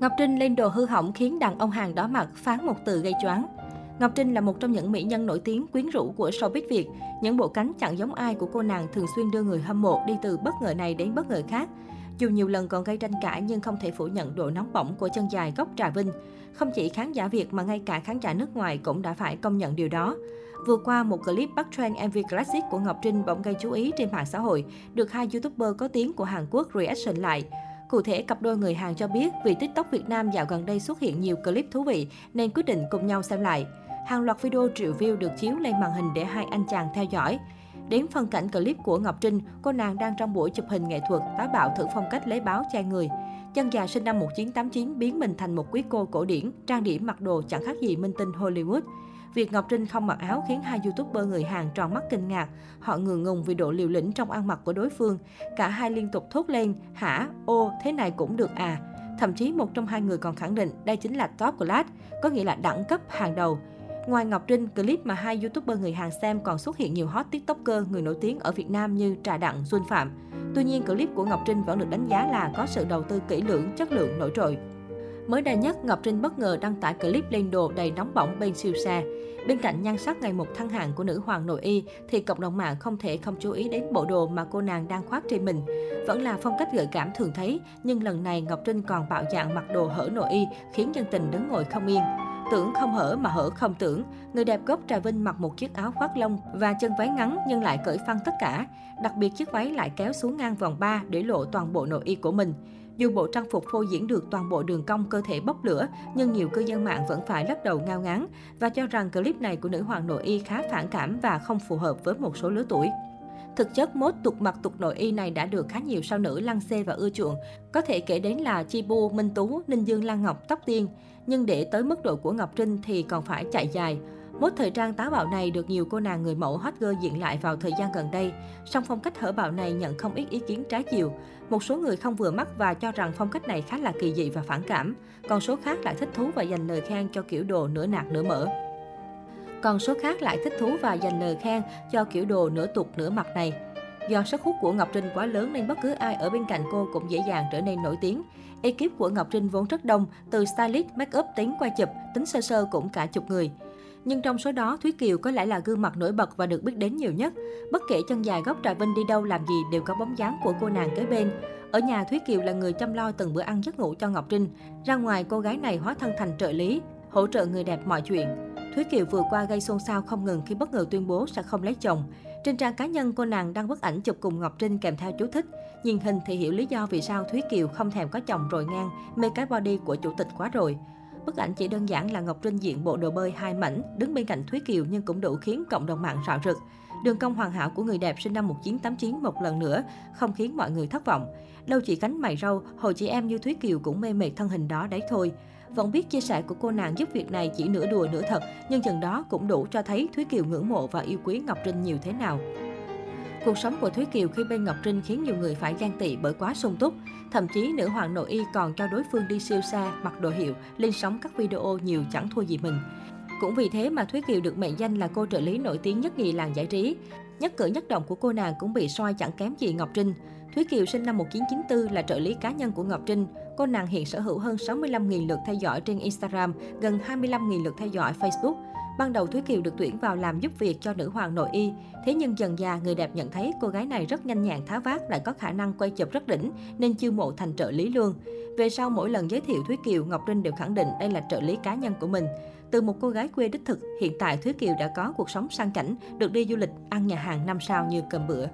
Ngọc Trinh lên đồ hư hỏng khiến đàn ông hàng đó mặt phán một từ gây choáng. Ngọc Trinh là một trong những mỹ nhân nổi tiếng quyến rũ của showbiz Việt. Những bộ cánh chẳng giống ai của cô nàng thường xuyên đưa người hâm mộ đi từ bất ngờ này đến bất ngờ khác. Dù nhiều lần còn gây tranh cãi nhưng không thể phủ nhận độ nóng bỏng của chân dài gốc Trà Vinh. Không chỉ khán giả Việt mà ngay cả khán giả nước ngoài cũng đã phải công nhận điều đó. Vừa qua, một clip bắt trend MV Classic của Ngọc Trinh bỗng gây chú ý trên mạng xã hội, được hai YouTuber có tiếng của Hàn Quốc reaction lại. Cụ thể, cặp đôi người Hàn cho biết vì TikTok Việt Nam dạo gần đây xuất hiện nhiều clip thú vị nên quyết định cùng nhau xem lại. Hàng loạt video triệu view được chiếu lên màn hình để hai anh chàng theo dõi. Đến phân cảnh clip của Ngọc Trinh, cô nàng đang trong buổi chụp hình nghệ thuật táo bạo thử phong cách lấy báo che người. Chân già sinh năm 1989 biến mình thành một quý cô cổ điển, trang điểm mặc đồ chẳng khác gì minh tinh Hollywood. Việc Ngọc Trinh không mặc áo khiến hai youtuber người Hàn tròn mắt kinh ngạc. Họ ngừng ngùng vì độ liều lĩnh trong ăn mặc của đối phương. Cả hai liên tục thốt lên, hả, ô, thế này cũng được à. Thậm chí một trong hai người còn khẳng định đây chính là top class, có nghĩa là đẳng cấp hàng đầu. Ngoài Ngọc Trinh, clip mà hai youtuber người Hàn xem còn xuất hiện nhiều hot tiktoker người nổi tiếng ở Việt Nam như Trà Đặng, Xuân Phạm. Tuy nhiên, clip của Ngọc Trinh vẫn được đánh giá là có sự đầu tư kỹ lưỡng, chất lượng nổi trội. Mới đây nhất, Ngọc Trinh bất ngờ đăng tải clip lên đồ đầy nóng bỏng bên siêu xe. Bên cạnh nhan sắc ngày một thăng hạng của nữ hoàng nội y, thì cộng đồng mạng không thể không chú ý đến bộ đồ mà cô nàng đang khoác trên mình. Vẫn là phong cách gợi cảm thường thấy, nhưng lần này Ngọc Trinh còn bạo dạng mặc đồ hở nội y, khiến dân tình đứng ngồi không yên. Tưởng không hở mà hở không tưởng. Người đẹp gốc Trà Vinh mặc một chiếc áo khoác lông và chân váy ngắn nhưng lại cởi phăng tất cả. Đặc biệt chiếc váy lại kéo xuống ngang vòng ba để lộ toàn bộ nội y của mình. Dù bộ trang phục phô diễn được toàn bộ đường cong cơ thể bốc lửa, nhưng nhiều cư dân mạng vẫn phải lắc đầu ngao ngán và cho rằng clip này của nữ hoàng nội y khá phản cảm và không phù hợp với một số lứa tuổi. Thực chất, mốt tục mặc tục nội y này đã được khá nhiều sao nữ lăng xê và ưa chuộng. Có thể kể đến là Chi Bu, Minh Tú, Ninh Dương Lan Ngọc, Tóc Tiên. Nhưng để tới mức độ của Ngọc Trinh thì còn phải chạy dài. Mốt thời trang táo bạo này được nhiều cô nàng người mẫu hot girl diện lại vào thời gian gần đây. Song phong cách hở bạo này nhận không ít ý kiến trái chiều. Một số người không vừa mắt và cho rằng phong cách này khá là kỳ dị và phản cảm. Còn số khác lại thích thú và dành lời khen cho kiểu đồ nửa nạc nửa mỡ. Còn số khác lại thích thú và dành lời khen cho kiểu đồ nửa tục nửa mặt này. Do sức hút của Ngọc Trinh quá lớn nên bất cứ ai ở bên cạnh cô cũng dễ dàng trở nên nổi tiếng. Ekip của Ngọc Trinh vốn rất đông, từ stylist, make up tính qua chụp, tính sơ sơ cũng cả chục người. Nhưng trong số đó, Thúy Kiều có lẽ là gương mặt nổi bật và được biết đến nhiều nhất. Bất kể chân dài gốc Trà Vinh đi đâu làm gì đều có bóng dáng của cô nàng kế bên. Ở nhà, Thúy Kiều là người chăm lo từng bữa ăn giấc ngủ cho Ngọc Trinh. Ra ngoài, cô gái này hóa thân thành trợ lý, hỗ trợ người đẹp mọi chuyện. Thúy Kiều vừa qua gây xôn xao không ngừng khi bất ngờ tuyên bố sẽ không lấy chồng. Trên trang cá nhân, cô nàng đăng bức ảnh chụp cùng Ngọc Trinh kèm theo chú thích. Nhìn hình thì hiểu lý do vì sao Thúy Kiều không thèm có chồng rồi ngang, mê cái body của chủ tịch quá rồi. Bức ảnh chỉ đơn giản là Ngọc Trinh diện bộ đồ bơi hai mảnh, đứng bên cạnh Thúy Kiều nhưng cũng đủ khiến cộng đồng mạng rạo rực. Đường cong hoàn hảo của người đẹp sinh năm 1989 một lần nữa không khiến mọi người thất vọng. Đâu chỉ cánh mày râu, hồi chị em như Thúy Kiều cũng mê mệt thân hình đó đấy thôi. Vẫn biết chia sẻ của cô nàng giúp việc này chỉ nửa đùa nửa thật, nhưng chừng đó cũng đủ cho thấy Thúy Kiều ngưỡng mộ và yêu quý Ngọc Trinh nhiều thế nào. Cuộc sống của Thúy Kiều khi bên Ngọc Trinh khiến nhiều người phải ghen tị bởi quá sung túc. Thậm chí nữ hoàng nội y còn cho đối phương đi siêu xa, mặc đồ hiệu, lên sóng các video nhiều chẳng thua gì mình. Cũng vì thế mà Thúy Kiều được mệnh danh là cô trợ lý nổi tiếng nhất nhì làng giải trí. Nhất cử nhất động của cô nàng cũng bị soi chẳng kém gì Ngọc Trinh. Thúy Kiều sinh năm 1994 là trợ lý cá nhân của Ngọc Trinh. Cô nàng hiện sở hữu hơn 65.000 lượt theo dõi trên Instagram, gần 25.000 lượt theo dõi Facebook. Ban đầu Thúy Kiều được tuyển vào làm giúp việc cho nữ hoàng nội y. Thế nhưng dần già người đẹp nhận thấy cô gái này rất nhanh nhẹn tháo vát lại có khả năng quay chụp rất đỉnh nên chiêu mộ thành trợ lý luôn. Về sau mỗi lần giới thiệu Thúy Kiều, Ngọc Trinh đều khẳng định đây là trợ lý cá nhân của mình. Từ một cô gái quê đích thực, hiện tại Thúy Kiều đã có cuộc sống sang chảnh, được đi du lịch, ăn nhà hàng năm sao như cơm bữa.